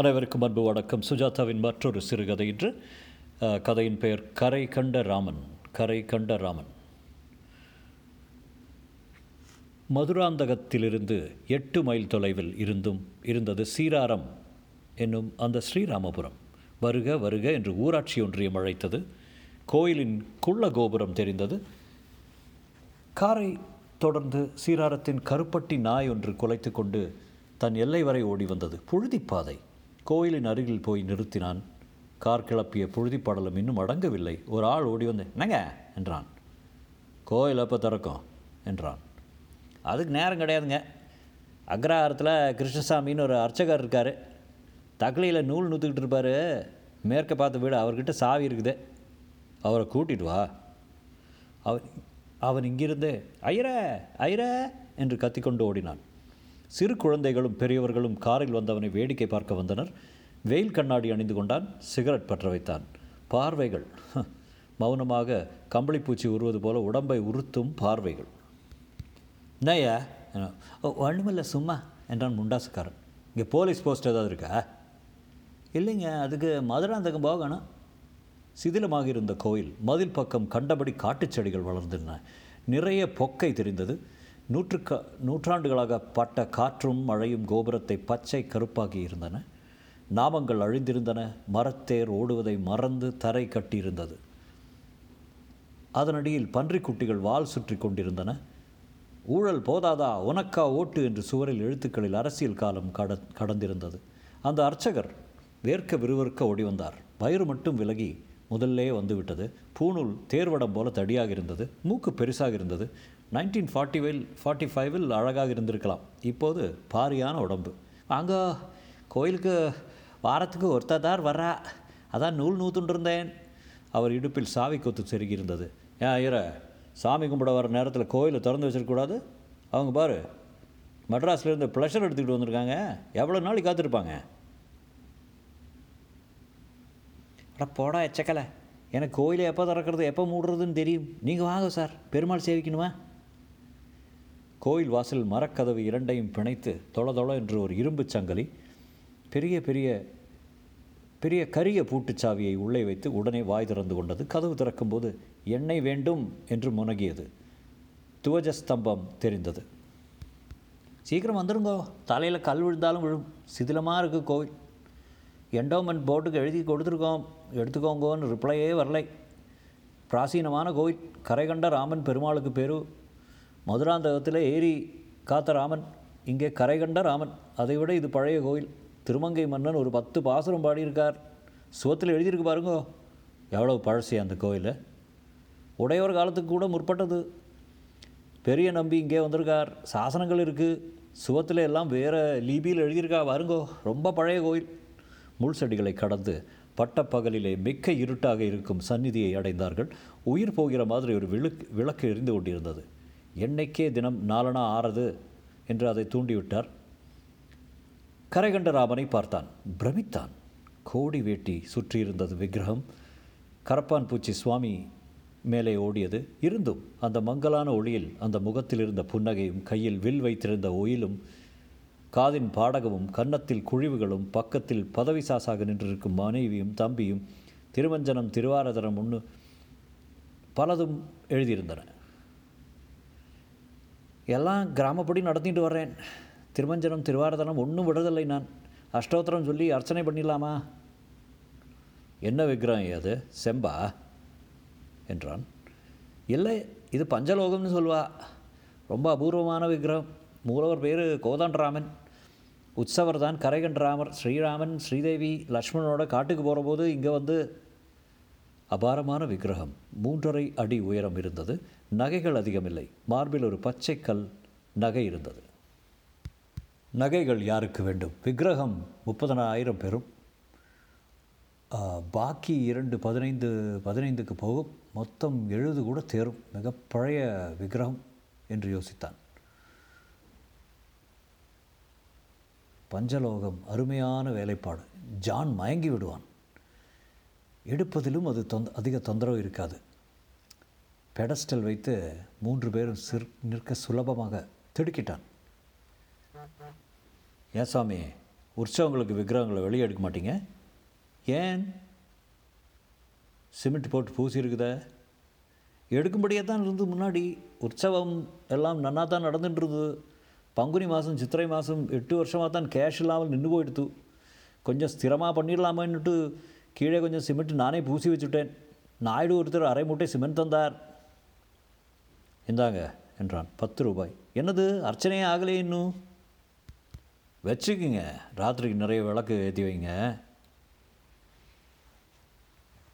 அனைவருக்கும் அன்பு வணக்கம். சுஜாதாவின் மற்றொரு சிறுகதை இன்று. கதையின் பெயர் கரை கண்ட ராமன் கரை கண்ட ராமன். மதுராந்தகத்திலிருந்து எட்டு மைல் தொலைவில் இருந்தும் இருந்தது சீராரம் என்னும் அந்த ஸ்ரீராமபுரம். வருக வருக என்று ஊராட்சி ஒன்றியம் அழைத்தது. கோயிலின் குள்ள கோபுரம் தெரிந்தது. காரை தொடர்ந்து சீராரத்தின் கருப்பட்டி நாய் ஒன்று குலைத்து கொண்டு தன் எல்லை வரை ஓடி வந்தது. புழுதிப்பாதை. கோயிலின் அருகில் போய் நிறுத்தினான். கார் கிளப்பிய புழுதிப்பாடலம் இன்னும் அடங்கவில்லை. ஒரு ஆள் ஓடி வந்து என்னங்க? என்றான். கோயில் எப்போ திறக்கும்? என்றான். அதுக்கு நேரம் கிடையாதுங்க. அக்ரஹாரத்தில் கிருஷ்ணசாமின்னு ஒரு அர்ச்சகர் இருக்கார். தக்லியில் நூல் நூற்றுக்கிட்டு இருப்பார். மேற்க பார்த்த வீடு அவர்கிட்ட சாவி இருக்குது. அவரை கூட்டிட்டு வா. அவன் அவன் இங்கிருந்து ஐயர ஐயர என்று கத்திக்கொண்டு ஓடினான். சிறு குழந்தைகளும் பெரியவர்களும் காரில் வந்தவனை வேடிக்கை பார்க்க வந்தனர். வெயில் கண்ணாடி அணிந்து கொண்டான் சிகரெட் பற்ற வைத்தான். பார்வைகள் ஹ, மௌனமாக கம்பளிப்பூச்சி உருவது போல உடம்பை உறுத்தும் பார்வைகள். நையா ஒன்றுமில்ல சும்மா என்றான் முண்டாசுக்காரன். இங்கே போலீஸ் போஸ்ட் ஏதாவது இருக்கா? இல்லைங்க அதுக்கு மதுராந்தகம் போகணும் சிதிலமாக இருந்த கோயில் மதில் பக்கம் கண்டபடி காட்டுச் செடிகள் வளர்ந்திருந்தன. நிறைய பொக்கை தெரிந்தது. நூற்றுக்க நூற்றாண்டுகளாக பட்ட காற்றும் மழையும் கோபுரத்தை பச்சை கருப்பாக்கி இருந்தன. நாமங்கள் அழிந்திருந்தன. மரத்தேர் ஓடுவதை மறந்து தரை கட்டியிருந்தது. அதனடியில் பன்றிக்குட்டிகள் வால் சுற்றி கொண்டிருந்தன. ஊழல் போதாதா? உனக்கா ஓட்டு? என்று சுவரில் எழுத்துக்களில் அரசியல் காலம் கட கடந்திருந்தது. அந்த அர்ச்சகர் வேர்க்க விறுவிற்க ஓடி வந்தார். வயிறு மட்டும் விலகி முதல்லே வந்துவிட்டது. பூணூல் தேர்வடம் போல தடியாக இருந்தது. மூக்கு பெருசாக இருந்தது. நைன்டீன் ஃபார்ட்டி வெல் ஃபார்ட்டி ஃபைவில் அழகாக இருந்திருக்கலாம். இப்போது பாரியான உடம்பு. அங்கே கோயிலுக்கு வாரத்துக்கு ஒருத்ததார் வர்றா. அதான் நூல் நூத்துண்டு இருந்தேன் அவர் இடுப்பில் சாவி கொத்து செருகி இருந்தது ஏன் ஐயர சாமி கும்பிட வர நேரத்தில் கோயிலை திறந்து வச்சிருக்கக்கூடாது? அவங்க பாரு மெட்ராஸ்லேருந்து ப்ளஷர் எடுத்துக்கிட்டு வந்திருக்காங்க. எவ்வளோ நாளைக்கு காத்திருப்பாங்க? அட போடா எச்சக்கலை. எனக்கு கோயிலை எப்போ திறக்கிறது எப்போ மூடுறதுன்னு தெரியும். நீங்கள் வாங்க சார். பெருமாள் சேவிக்கணுமா? கோயில் வாசல் மரக்கதவு இரண்டையும் பிணைத்து தொள தொள என்று ஒரு இரும்புச் சங்கலி பெரிய பெரிய பெரிய கரிய பூட்டுச் சாவியை உள்ளே வைத்து உடனே வாய் திறந்து கொண்டது. கதவு திறக்கும்போது எண்ணெய் வேண்டும் என்று முனகியது. துவஜஸ்தம்பம் தெரிந்தது. சீக்கிரம் வந்துருங்கோ. தலையில் கல் விழுந்தாலும் விழும். சிதிலமாக இருக்குது கோவில். எண்டோமெண்ட் போர்டுக்கு எழுதி கொடுத்துருக்கோம். எடுத்துக்கோங்கோன்னு ரிப்ளையே வரலை. பிராசீனமான கோயில் கரைகண்ட ராமன் பெருமாளுக்கு பேரு. மதுராந்தகத்தில் ஏரி காத்த ராமன் இங்கே கரை கண்ட ராமன். அதைவிட இது பழைய கோயில். திருமங்கை மன்னன் ஒரு பத்து பாசுரம் பாடியிருக்கார். சுவத்தில் எழுதியிருக்கு பாருங்கோ. எவ்வளோ பழசு அந்த கோயில். உடையவர் காலத்துக்கு கூட முற்பட்டது. பெரிய நம்பி இங்கே வந்திருக்கார். சாசனங்கள் இருக்குது சுவத்தில் எல்லாம் வேறு லிபியில் எழுதியிருக்கா பாருங்கோ. ரொம்ப பழைய கோயில். முள் செடிகளை கடந்து பட்டப்பகலிலே மிக்க இருட்டாக இருக்கும் சந்நிதியை அடைந்தார்கள். உயிர் போகிற மாதிரி ஒரு விளக்கு விளக்கு எரிந்து கொண்டிருந்தது. என்னைக்கே தினம் நாலனா ஆறது? என்று அதை தூண்டிவிட்டார். கரைகண்டராமனை பார்த்தான். பிரமித்தான். கோடி வேட்டி சுற்றியிருந்தது விக்கிரகம். கரப்பான் பூச்சி சுவாமி மேலே ஓடியது. இருந்தும் அந்த மங்கலான ஒளியில் அந்த முகத்தில் இருந்த புன்னகையும் கையில் வில் வைத்திருந்த ஒயிலும் காதின் பாடகமும் கன்னத்தில் குழிவுகளும் பக்கத்தில் பதவி சாசாக நின்றிருக்கும் மனைவியும் தம்பியும் திருவஞ்சனம் திருவாரதனம் ஒன்று பலதும் எழுதியிருந்தன. எல்லாம் கிராமப்படி நடத்திட்டு வர்றேன். திருமஞ்சனம் திருவாரதனம் ஒன்றும் விடுறதில்லை நான். அஷ்டோத்திரம் சொல்லி அர்ச்சனை பண்ணிடலாமா? என்ன விக்கிரகம் அது செம்பா? என்றான். இல்லை இது பஞ்சலோகம்னு சொல்வா. ரொம்ப அபூர்வமான விக்கிரகம். மூலவர் பேர் கோதண்டராமன். உற்சவர் தான் கரைகண்டராமர். ஸ்ரீராமன் ஸ்ரீதேவி லக்ஷ்மணனோட காட்டுக்கு போகிறபோது இங்கே வந்து அபாரமான விக்கிரகம். மூன்றரை அடி உயரம் இருந்தது. நகைகள் அதிகமில்லை. மார்பில் ஒரு பச்சை கல் நகை இருந்தது. நகைகள் யாருக்கு வேண்டும்? விக்கிரகம் முப்பதனாயிரம் பெறும். பாக்கி இரண்டு பதினைந்து பதினைந்துக்கு போகும். மொத்தம் எழுது கூட தேரும். மிக பழைய விக்கிரகம் என்று யோசித்தான். பஞ்சலோகம் அருமையான வேலைப்பாடு. ஜான் மயங்கி விடுவான். எடுப்பதிலும் அது தொந்த அதிக தொந்தரவு இருக்காது. பெடஸ்டல் வைத்து மூன்று பேரும் சிற் நிற்க சுலபமாக திடுக்கிட்டான். ஏன் சாமி உற்சவங்களுக்கு விக்கிரகங்களை வெளியே எடுக்க மாட்டீங்க? ஏன்? சிமெண்ட் போட்டு பூசி இருக்குதா. எடுக்கும்படியே தான் இருந்து முன்னாடி உற்சவம் எல்லாம் நன்னா தான் நடந்துட்டுருது பங்குனி மாதம் சித்திரை மாதம் எட்டு வருஷமாக தான் கேஷ் இல்லாமல் நின்று போயிடுத்து. கொஞ்சம் ஸ்திரமாக பண்ணிடலாமேன்னுட்டு கீழே கொஞ்சம் சிமெண்ட் நானே பூசி வச்சுட்டேன். நாயுடு ஒருத்தர் அரை மூட்டை சிமெண்ட் தந்தார். இந்தாங்க என்றான். பத்து ரூபாய். என்னது? அர்ச்சனையே ஆகலையே இன்னும்? வச்சுக்குங்க. ராத்திரிக்கு நிறைய விளக்கு ஏற்றி வைங்க.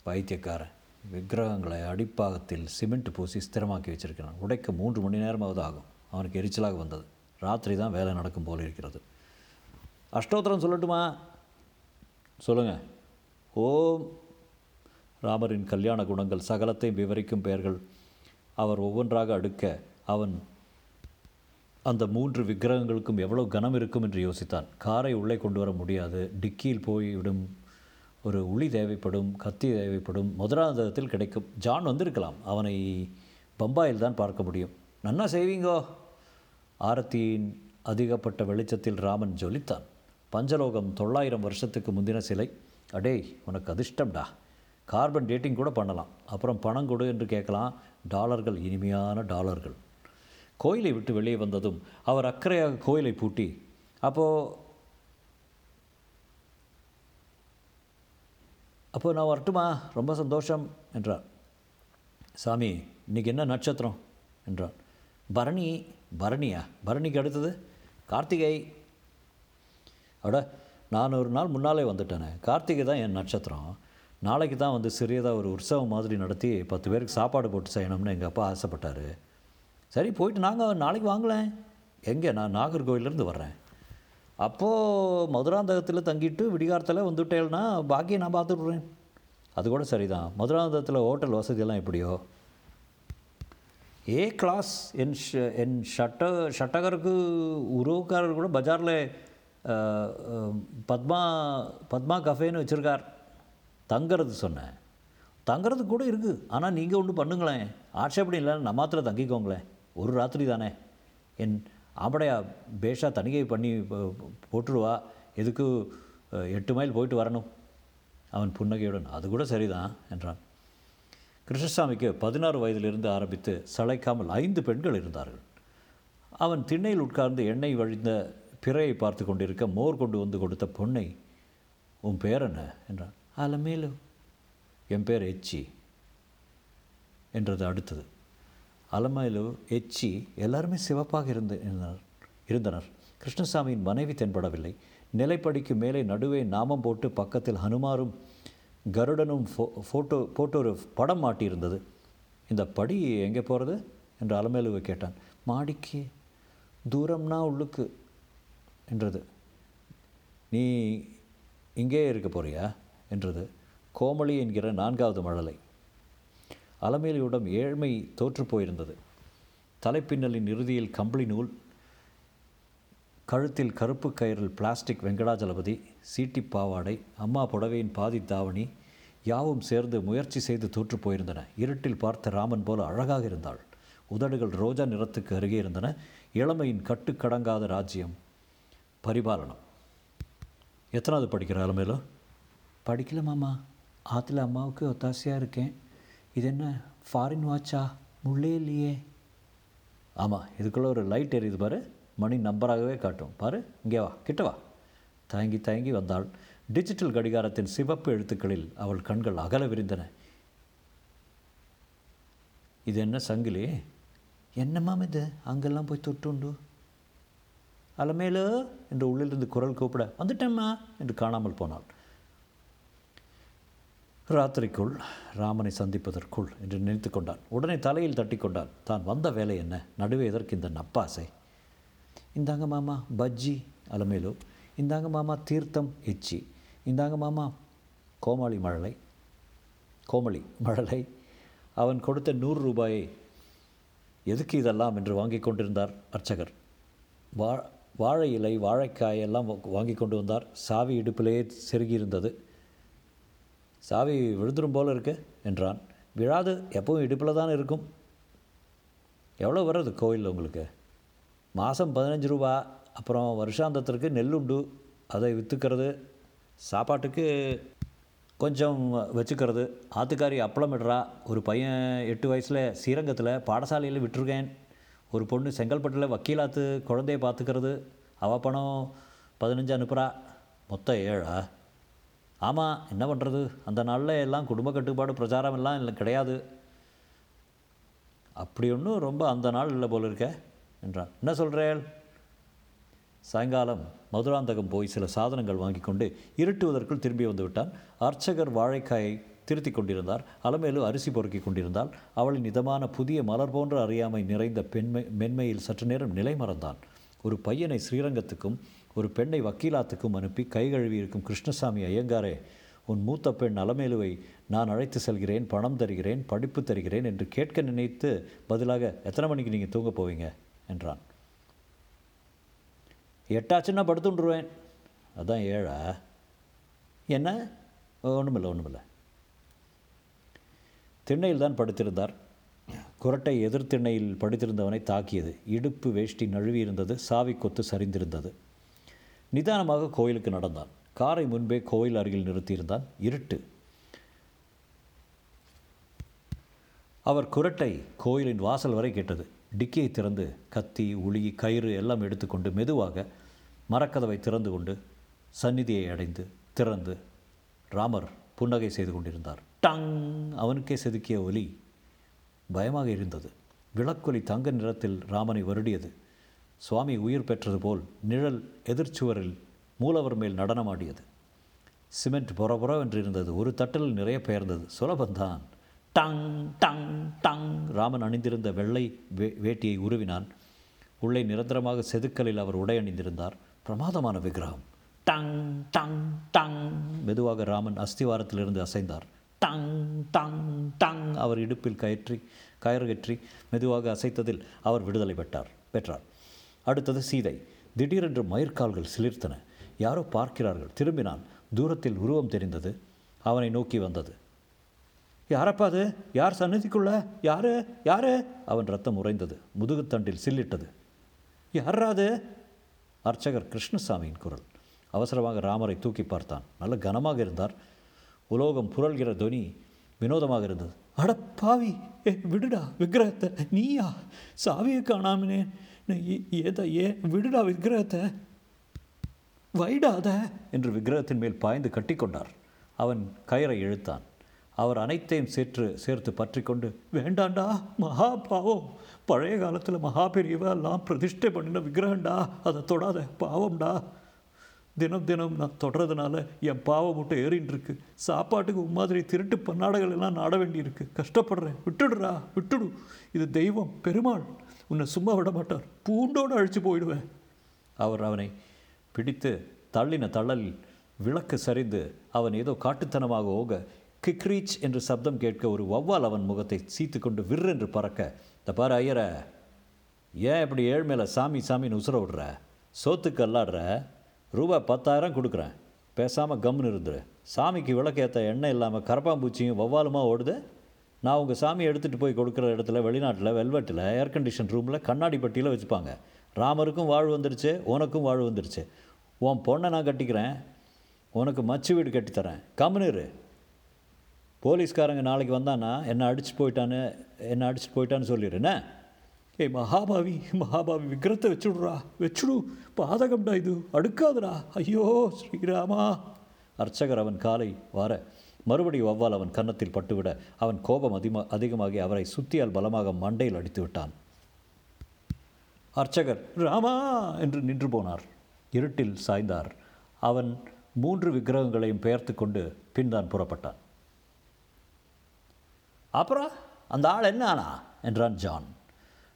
பைத்தியக்காரன். விக்கிரகங்களை அடிப்பாகத்தில் சிமெண்ட் பூசி ஸ்திரமாக்கி வச்சிருக்கிறான். உடைக்க மூன்று மணி நேரமாவது ஆகும். அவனுக்கு எரிச்சலாக வந்தது. ராத்திரி தான் வேலை நடக்கும் போல இருக்கிறது. அஷ்டோத்திரம் சொல்லட்டுமா? சொல்லுங்கள் ஓம். ராமரின் கல்யாண குணங்கள் சகலத்தையும் விவரிக்கும் பெயர்கள். அவர் ஒவ்வொன்றாக அடுக்க அவன் அந்த மூன்று விக்கிரகங்களுக்கும் எவ்வளோ கனம் இருக்கும் என்று யோசித்தான். காரை உள்ளே கொண்டு வர முடியாது. டிக்கியில் போய்விடும். ஒரு உளி தேவைப்படும் கத்தி தேவைப்படும். முதலாந்தகத்தில் கிடைக்கும். ஜான் வந்திருக்கலாம். அவனை பம்பாயில் தான் பார்க்க முடியும். நன்னா செய்வீங்கோ? ஆரத்தியின் அதிகப்பட்ட வெளிச்சத்தில் ராமன் ஜொலித்தான். பஞ்சலோகம் தொள்ளாயிரம் வருஷத்துக்கு முந்தின சிலை. அடேய் உனக்கு அதிர்ஷ்டம்டா. கார்பன் டேட்டிங் கூட பண்ணலாம். அப்புறம் பணம் கொடு என்று கேட்கலாம். டாலர்கள் இனிமையான டாலர்கள். கோயிலை விட்டு வெளியே வந்ததும் அவர் அக்கறையாக கோயிலை பூட்டி அப்போது அப்போது நான் வரட்டுமா? ரொம்ப சந்தோஷம் என்றார். சாமி இன்னைக்கு என்ன நட்சத்திரம்? என்றார். பரணி பரணியா? பரணிக்கு அடுத்தது? கார்த்திகை. அட நான் ஒரு நாள் முன்னாலே வந்துட்டேனே. கார்த்திகை தான் என் நட்சத்திரம். நாளைக்கு தான் வந்து சிறியதாக ஒரு உற்சவம் மாதிரி நடத்தி பத்து பேருக்கு சாப்பாடு போட்டு செய்யணும்னு எங்கள் அப்பா ஆசைப்பட்டார். சரி போயிட்டு நாங்கள் நாளைக்கு வாங்கலேன் எங்கே? நான் நாகர்கோவிலேருந்து வர்றேன். அப்போது மதுராந்தகத்தில் தங்கிட்டு விடிகாரத்தில் வந்துட்டேன்னா பாக்கியை நான் பார்த்துட்றேன். அது கூட சரிதான். மதுராந்தகத்தில் ஹோட்டல் வசதியெல்லாம் எப்படியோ? ஏ கிளாஸ் என் ஷ என் ஷட்ட ஷட்டகருக்கு உறவுக்காரர் கூட பஜாரில் பத்மா பத்மா கஃபேன்னு வச்சுருக்கார். தங்கிறது சொன்னேன். தங்கிறது கூட இருக்குது ஆனால் நீங்கள் ஒன்று பண்ணுங்களேன். ஆட்சேபடி இல்லை நம்ம மாத்திரை தங்கிக்கோங்களேன். ஒரு ராத்திரி தானே. என் ஆம்படையா பேஷா தணிகை பண்ணி போ- போட்டுருவா. எதுக்கு எட்டு மைல் போயிட்டு வரணும்? அவன் புன்னகையுடன் அது கூட சரிதான் என்றான். கிருஷ்ணசாமிக்கு பதினாறு வயதிலிருந்து ஆரம்பித்து சளைக்காமல் ஐந்து பெண்கள் இருந்தார்கள். அவன் திண்ணையில் உட்கார்ந்து எண்ணெய் வழிந்த பிறையை பார்த்து கொண்டிருக்க மோர் கொண்டு வந்து கொடுத்த பொண்ணை உன் பேர் என்ன? என்றான். அலமேலு என் பேர் எச்சி என்றது அடுத்தது. அலமேலு எச்சி எல்லாருமே சிவப்பாக இருந்து இருந்தனர் இருந்தனர். கிருஷ்ணசாமியின் மனைவி தென்படவில்லை. நிலைப்படிக்கு மேலே நடுவே நாமம் போட்டு பக்கத்தில் ஹனுமாரும் கருடனும் ஃபோ ஃபோட்டோ போட்டோ ஒரு படம் மாட்டியிருந்தது. இந்த படி எங்கே போகிறது? என்று அலமேலுவை கேட்டான். மாடிக்கு தூரம்னா உள்ளுக்கு என்றது. நீ இங்கே இருக்க போறியா? என்றது. கோமளி என்கிற நான்காவது மழலை. அலமேலியுடன் ஏழ்மை தோற்று போயிருந்தது. தலைப்பின்னலின் இறுதியில் கம்பளி நூல் கழுத்தில் கருப்பு கயிறில் பிளாஸ்டிக் வெங்கடாஜலபதி சீட்டி பாவாடை அம்மா புடவையின் பாதி தாவணி யாவும் சேர்ந்து முயற்சி செய்து தோற்று போயிருந்தன. இருட்டில் பார்த்த ராமன் போல அழகாக இருந்தாள். உதடுகள் ரோஜா நிறத்துக்கு அருகே இருந்தன. இளமையின் கட்டுக்கடங்காத ராஜ்யம் பரிபாலனம். எத்தனாவது படிக்கிற அலமேலோ? படிக்கல மாமா. ஆற்றுல அம்மாவுக்கு ஒத்தாசையாக இருக்கேன். இது என்ன ஃபாரின் வாட்சா முள்ளே இல்லையே. ஆமாம் இதுக்குள்ளே ஒரு லைட் எரியுது பாரு. மணி நம்பராகவே காட்டும். பாரு இங்கே வா கிட்ட வா. தயங்கி தயங்கி வந்தாள். டிஜிட்டல் கடிகாரத்தின் சிவப்பு எழுத்துக்களில் அவள் கண்கள் அகல விரிந்தன. இது என்ன சங்கிலி? என்னம்மா இது? அங்கெல்லாம் போய் தொட்டுண்டு. அலமேலு என்று உள்ளிலிருந்து குரல் கூப்பிட வந்துட்டேம்மா என்று காணாமல் போனாள். ராத்திரிக்குள் ராமனை சந்திப்பதற்குள் என்று நினைத்து கொண்டான். உடனே தலையில் தட்டி கொண்டான். தான் வந்த வேலை என்ன? நடுவே எதற்கு இந்த நப்பாசை? இந்தாங்க மாமா பஜ்ஜி அலமேலு. இந்தாங்க மாமா தீர்த்தம் எச்சி இந்தாங்க மாமா கோமாளி மழலை. கோமளி மழலை. அவன் கொடுத்த நூறு ரூபாயை எதுக்கு இதெல்லாம் என்று வாங்கி கொண்டிருந்தார் அர்ச்சகர். வா வாழை இலை வாழைக்காய் எல்லாம் வாங்கி கொண்டு வந்தார். சாவி இடுப்பிலேயே செருகியிருந்தது. சாவி விழுந்துரும் போல இருக்கு என்றான். விழாது எப்பவும் இடுப்பில் தான் இருக்கும். எவ்வளோ வருது கோயில் உங்களுக்கு? மாதம் பதினஞ்சு ரூபா அப்புறம் வருஷாந்தத்திற்கு நெல்லுண்டு அதை விற்றுக்கிறது சாப்பாட்டுக்கு கொஞ்சம் வச்சுக்கிறது ஆத்துக்காரி அப்பளம் இடுறா ஒரு பையன் எட்டு வயசில் ஸ்ரீரங்கத்தில் பாடசாலையில் விட்டுருக்கேன். ஒரு பொண்ணு செங்கல்பட்டில் வக்கீலாத்து குழந்தைய பார்த்துக்கிறது அவள் பணம் பதினஞ்சு அனுப்புகிறா மொத்தம் ஏழா? ஆமாம் என்ன பண்ணுறது அந்த நாளில் எல்லாம் குடும்ப கட்டுப்பாடு பிரச்சாரம் எல்லாம் இல்லை கிடையாது. அப்படி ஒன்றும் ரொம்ப அந்த நாள் இல்லை போல இருக்க என்றான். என்ன சொல்கிறேன் சாயங்காலம் மதுராந்தகம் போய் சில சாதனங்கள் வாங்கி கொண்டு இருட்டுவதற்குள் திரும்பி வந்து விட்டான். அர்ச்சகர் வாழைக்காயை திருத்தி கொண்டிருந்தார். அலமேலு அரிசி பொறுக்கி கொண்டிருந்தால் அவளின் இதமான புதிய மலர் போன்ற அறியாமை நிறைந்த பெண்மை மென்மையில் சற்று நேரம் நிலை மறந்தான் ஒரு பையனை ஸ்ரீரங்கத்துக்கும் ஒரு பெண்ணை வக்கீலாத்துக்கும் அனுப்பி கை கழுவி இருக்கும் கிருஷ்ணசாமி ஐயங்காரே உன் மூத்த பெண் அலமேலுவை நான் அழைத்து செல்கிறேன் பணம் தருகிறேன் படிப்பு தருகிறேன் என்று கேட்க நினைத்து பதிலாக எத்தனை மணிக்கு நீங்கள் தூங்க போவீங்க? என்றான். எட்டாச்சுன்னா படுத்துண்டுருவேன் அதான் ஏழா? என்ன? ஒன்றுமில்லை ஒன்றுமில்லை திண்ணையில் தான் படுத்திருந்தார். குரட்டை எதிர் திண்ணையில் படுத்திருந்தவனை தாக்கியது. இடுப்பு வேஷ்டி நழுவி இருந்தது சாவி கொத்து சரிந்திருந்தது. நிதானமாக கோயிலுக்கு நடந்தான். காரை முன்பே கோயில் அருகில் நிறுத்தியிருந்தான். இருட்டு. அவர் குரட்டை கோயிலின் வாசல் வரை கேட்டது. டிக்கியை திறந்து கத்தி உளி கயிறு எல்லாம் எடுத்துக்கொண்டு மெதுவாக மரக்கதவை திறந்து கொண்டு சந்நிதியை அடைந்து திறந்து ராமர் புன்னகை செய்து கொண்டிருந்தார். டங்! அவனுக்கே செதுக்கிய ஒலி பயமாக இருந்தது. விளக்கொலி தங்க நிறத்தில் ராமனை வருடியது. சுவாமி உயிர் பெற்றது போல் நிழல் எதிர்ச்சுவரில் மூலவர் மேல் நடனமாடியது. சிமெண்ட் பொற இருந்தது ஒரு தட்டில் நிறைய பெயர்ந்தது. சுலபந்தான். டங் டங் டங். ராமன் அணிந்திருந்த வெள்ளை வே வேட்டியை உருவினான். உள்ளே நிரந்தரமாக செதுக்கலில் அவர் உடை அணிந்திருந்தார். பிரமாதமான விக்கிரகம். டங் டங் டங். மெதுவாக ராமன் அஸ்திவாரத்திலிருந்து அசைந்தார். டங் டங் டங். அவர் இடுப்பில் கயற்றி கயறு கற்றி மெதுவாக அசைத்ததில் அவர் விடுதலை பெற்றார் பெற்றார். அடுத்தது சீதை. திடீரென்று மயிர்கால்கள் சிலிர்த்தன. யாரோ பார்க்கிறார்கள். திரும்பினான். தூரத்தில் உருவம் தெரிந்தது. அவனை நோக்கி வந்தது. யாரப்பா அது? யார் சன்னதிக்குள்ள யாரு? யாரு? அவன் ரத்தம் உறைந்தது. முதுகுத்தண்டில் சில்லிட்டது. யாராது அர்ச்சகர் கிருஷ்ணசாமியின் குரல். அவசரமாக ராமரை தூக்கி பார்த்தான். நல்ல கனமாக இருந்தார். உலோகம் புரள்கிற துனி வினோதமாக இருந்தது. அட பாவி ஏ விடுடா. விக்கிரகத்தை. நீயா? சாவியை காணாமனே ஏதா ஏ விடுடா விக்கிரகத்தை? வைடாத என்று விக்கிரகத்தின் மேல் பாய்ந்து கட்டிக்கொண்டார். அவன் கயிறை இழுத்தான். அவர் அனைத்தையும் சேற்று சேர்த்து பற்றி கொண்டு வேண்டாண்டா மகா பாவம் பழைய காலத்தில் மகா பெரியவெல்லாம் பிரதிஷ்டை பண்ணின விக்கிரகண்டா அதை தொடாத பாவம்டா. தினம் தினம் நான் தொடறதுனால என் பாவம் மட்டும் ஏறின்ட்டுருக்கு சாப்பாட்டுக்கு மாதிரி திருட்டு பன்னாடைகள் எல்லாம் நாட வேண்டியிருக்கு. கஷ்டப்படுறேன். விட்டுடுறா விட்டுடு. இது தெய்வம் பெருமாள். உன்னை சும்மா விட மாட்டார். பூண்டோடு அழிச்சு போயிடுவேன். அவர் அவனை பிடித்து தள்ளின தள்ளலில் விளக்கு சரிந்து அவன் ஏதோ காட்டுத்தனமாக ஓக கிக்ரீச் என்று சப்தம் கேட்க ஒரு வௌவால் அவன் முகத்தை சீத்து கொண்டு விற்றென்று பறக்க இந்த பாரு ஐயர ஏன் இப்படி ஏழ்மையில சாமி சாமின்னு உசுர விடுற? சோத்துக்கு அல்லாடுற? ரூபா பத்தாயிரம் கொடுக்குறேன். பேசாமல் கம்னு இருந்துரு. சாமிக்கு விளக்கேற்ற எண்ணெய் இல்லாமல் கரப்பாம்பூச்சியும் வௌவாலுமா ஓடுது? நான் உங்கள் சாமி எடுத்துகிட்டு போய் கொடுக்குற இடத்துல வெளிநாட்டில் வெல்வெட்டில் ஏர் கண்டிஷன் ரூமில் கண்ணாடி பட்டியில் வச்சுப்பாங்க. ராமருக்கும் வாழ்வு வந்துருச்சு உனக்கும் வாழ்வு வந்துருச்சு. உன் பொண்ணை நான் கட்டிக்கிறேன் உனக்கு மச்சு வீடு கட்டித்தரேன் கம்னு போலீஸ்காரங்க நாளைக்கு வந்தானா என்னை அடிச்சு போயிட்டான்னு என்னை அடிச்சுட்டு போயிட்டான்னு சொல்லிடுறேண்ணே ஏய் மகாபாவி மகாபாவி விக்கிரத்தை வச்சுடுறா வச்சுடு. பாதகம்டா இது அடுக்காதடா. ஐயோ ஸ்ரீராமா. அர்ச்சகர் அவன் காலை வார மறுபடி வவ்வால் அவன் கன்னத்தில் பட்டுவிட அவன் கோபம் அதிகமாக அதிகமாகி அவரை சுத்தியால் பலமாக மண்டையில் அடித்து விட்டான். அர்ச்சகர் ராமா! என்று நின்று போனார். இருட்டில் சாய்ந்தார். அவன் மூன்று விக்கிரகங்களையும் பெயர்த்து கொண்டு பின்தான் புறப்பட்டான். அப்புறம் அந்த ஆள் என்ன ஆனா? என்றான் ஜான்.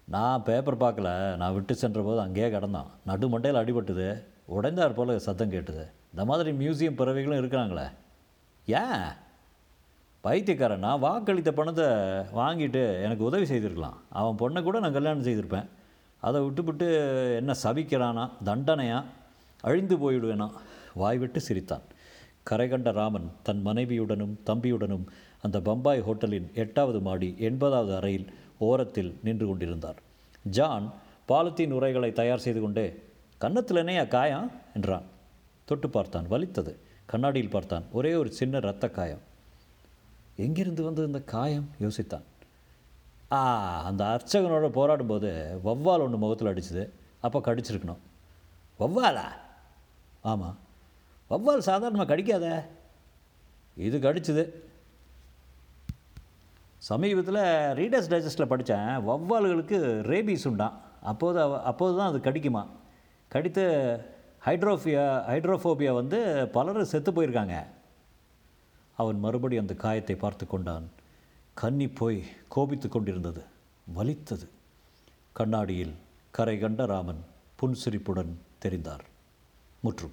நான் பேப்பர் பார்க்கல. நான் விட்டு சென்ற போது அங்கேயே கிடந்தான். நடு மண்டையில் அடிபட்டுது. உடைந்தார் போல சத்தம் கேட்டுது. இந்த மாதிரி மியூசியம் பறவைகளும் இருக்கிறாங்களே. ஏன் பைத்தியக்காரன்? நான் வாக்களித்த பணத்தை வாங்கிட்டு எனக்கு உதவி செய்திருக்கலாம். அவன் பொண்ணை கூட நான் கல்யாணம் செய்திருப்பேன். அதை விட்டுவிட்டு என்ன சபிக்கிறானா தண்டனையா? அழிந்து போயிடுவேனா வாய் விட்டு சிரித்தான். கரை கண்ட ராமன் தன் மனைவியுடனும் தம்பியுடனும் அந்த பம்பாய் ஹோட்டலின் எட்டாவது மாடி எண்பதாவது அறையில் ஓரத்தில் நின்று கொண்டிருந்தார். ஜான் பாலத்தீன் உரைகளை தயார் செய்து கொண்டே கன்னத்தில் என்னையா காயா என்றான். தொட்டு பார்த்தான். வலித்தது. கண்ணாடியில் பார்த்தான். ஒரே ஒரு சின்ன இரத்த காயம். எங்கிருந்து வந்தது இந்த காயம்? யோசித்தான். ஆ அந்த அர்ச்சகனோட போராடும்போது வவ்வால் ஒன்று முகத்தில் அடிச்சுது. அப்போ கடிச்சிருக்கணும். வவ்வாலா ஆமாம் வவ்வால் சாதாரணமாக கடிக்காத. இது கடிச்சுது. சமீபத்தில் ரீடர்ஸ் டைஜஸ்டில் படித்தேன் வவ்வால்களுக்கு ரேபீஸ் உண்டான் அப்போது அவ- அப்போது தான் அது கடிக்குமா? கடித்து ஹைட்ரோஃபியா ஹைட்ரோஃபோபியா வந்து பலரும் செத்து போயிருக்காங்க. அவன் மறுபடி அந்த காயத்தை பார்த்து கொண்டான். கன்னி போய் கோபித்து கொண்டிருந்தது. வலித்தது. கண்ணாடியில் கரை கண்ட ராமன் புன்சிரிப்புடன் தெரிந்தார். முற்றும்.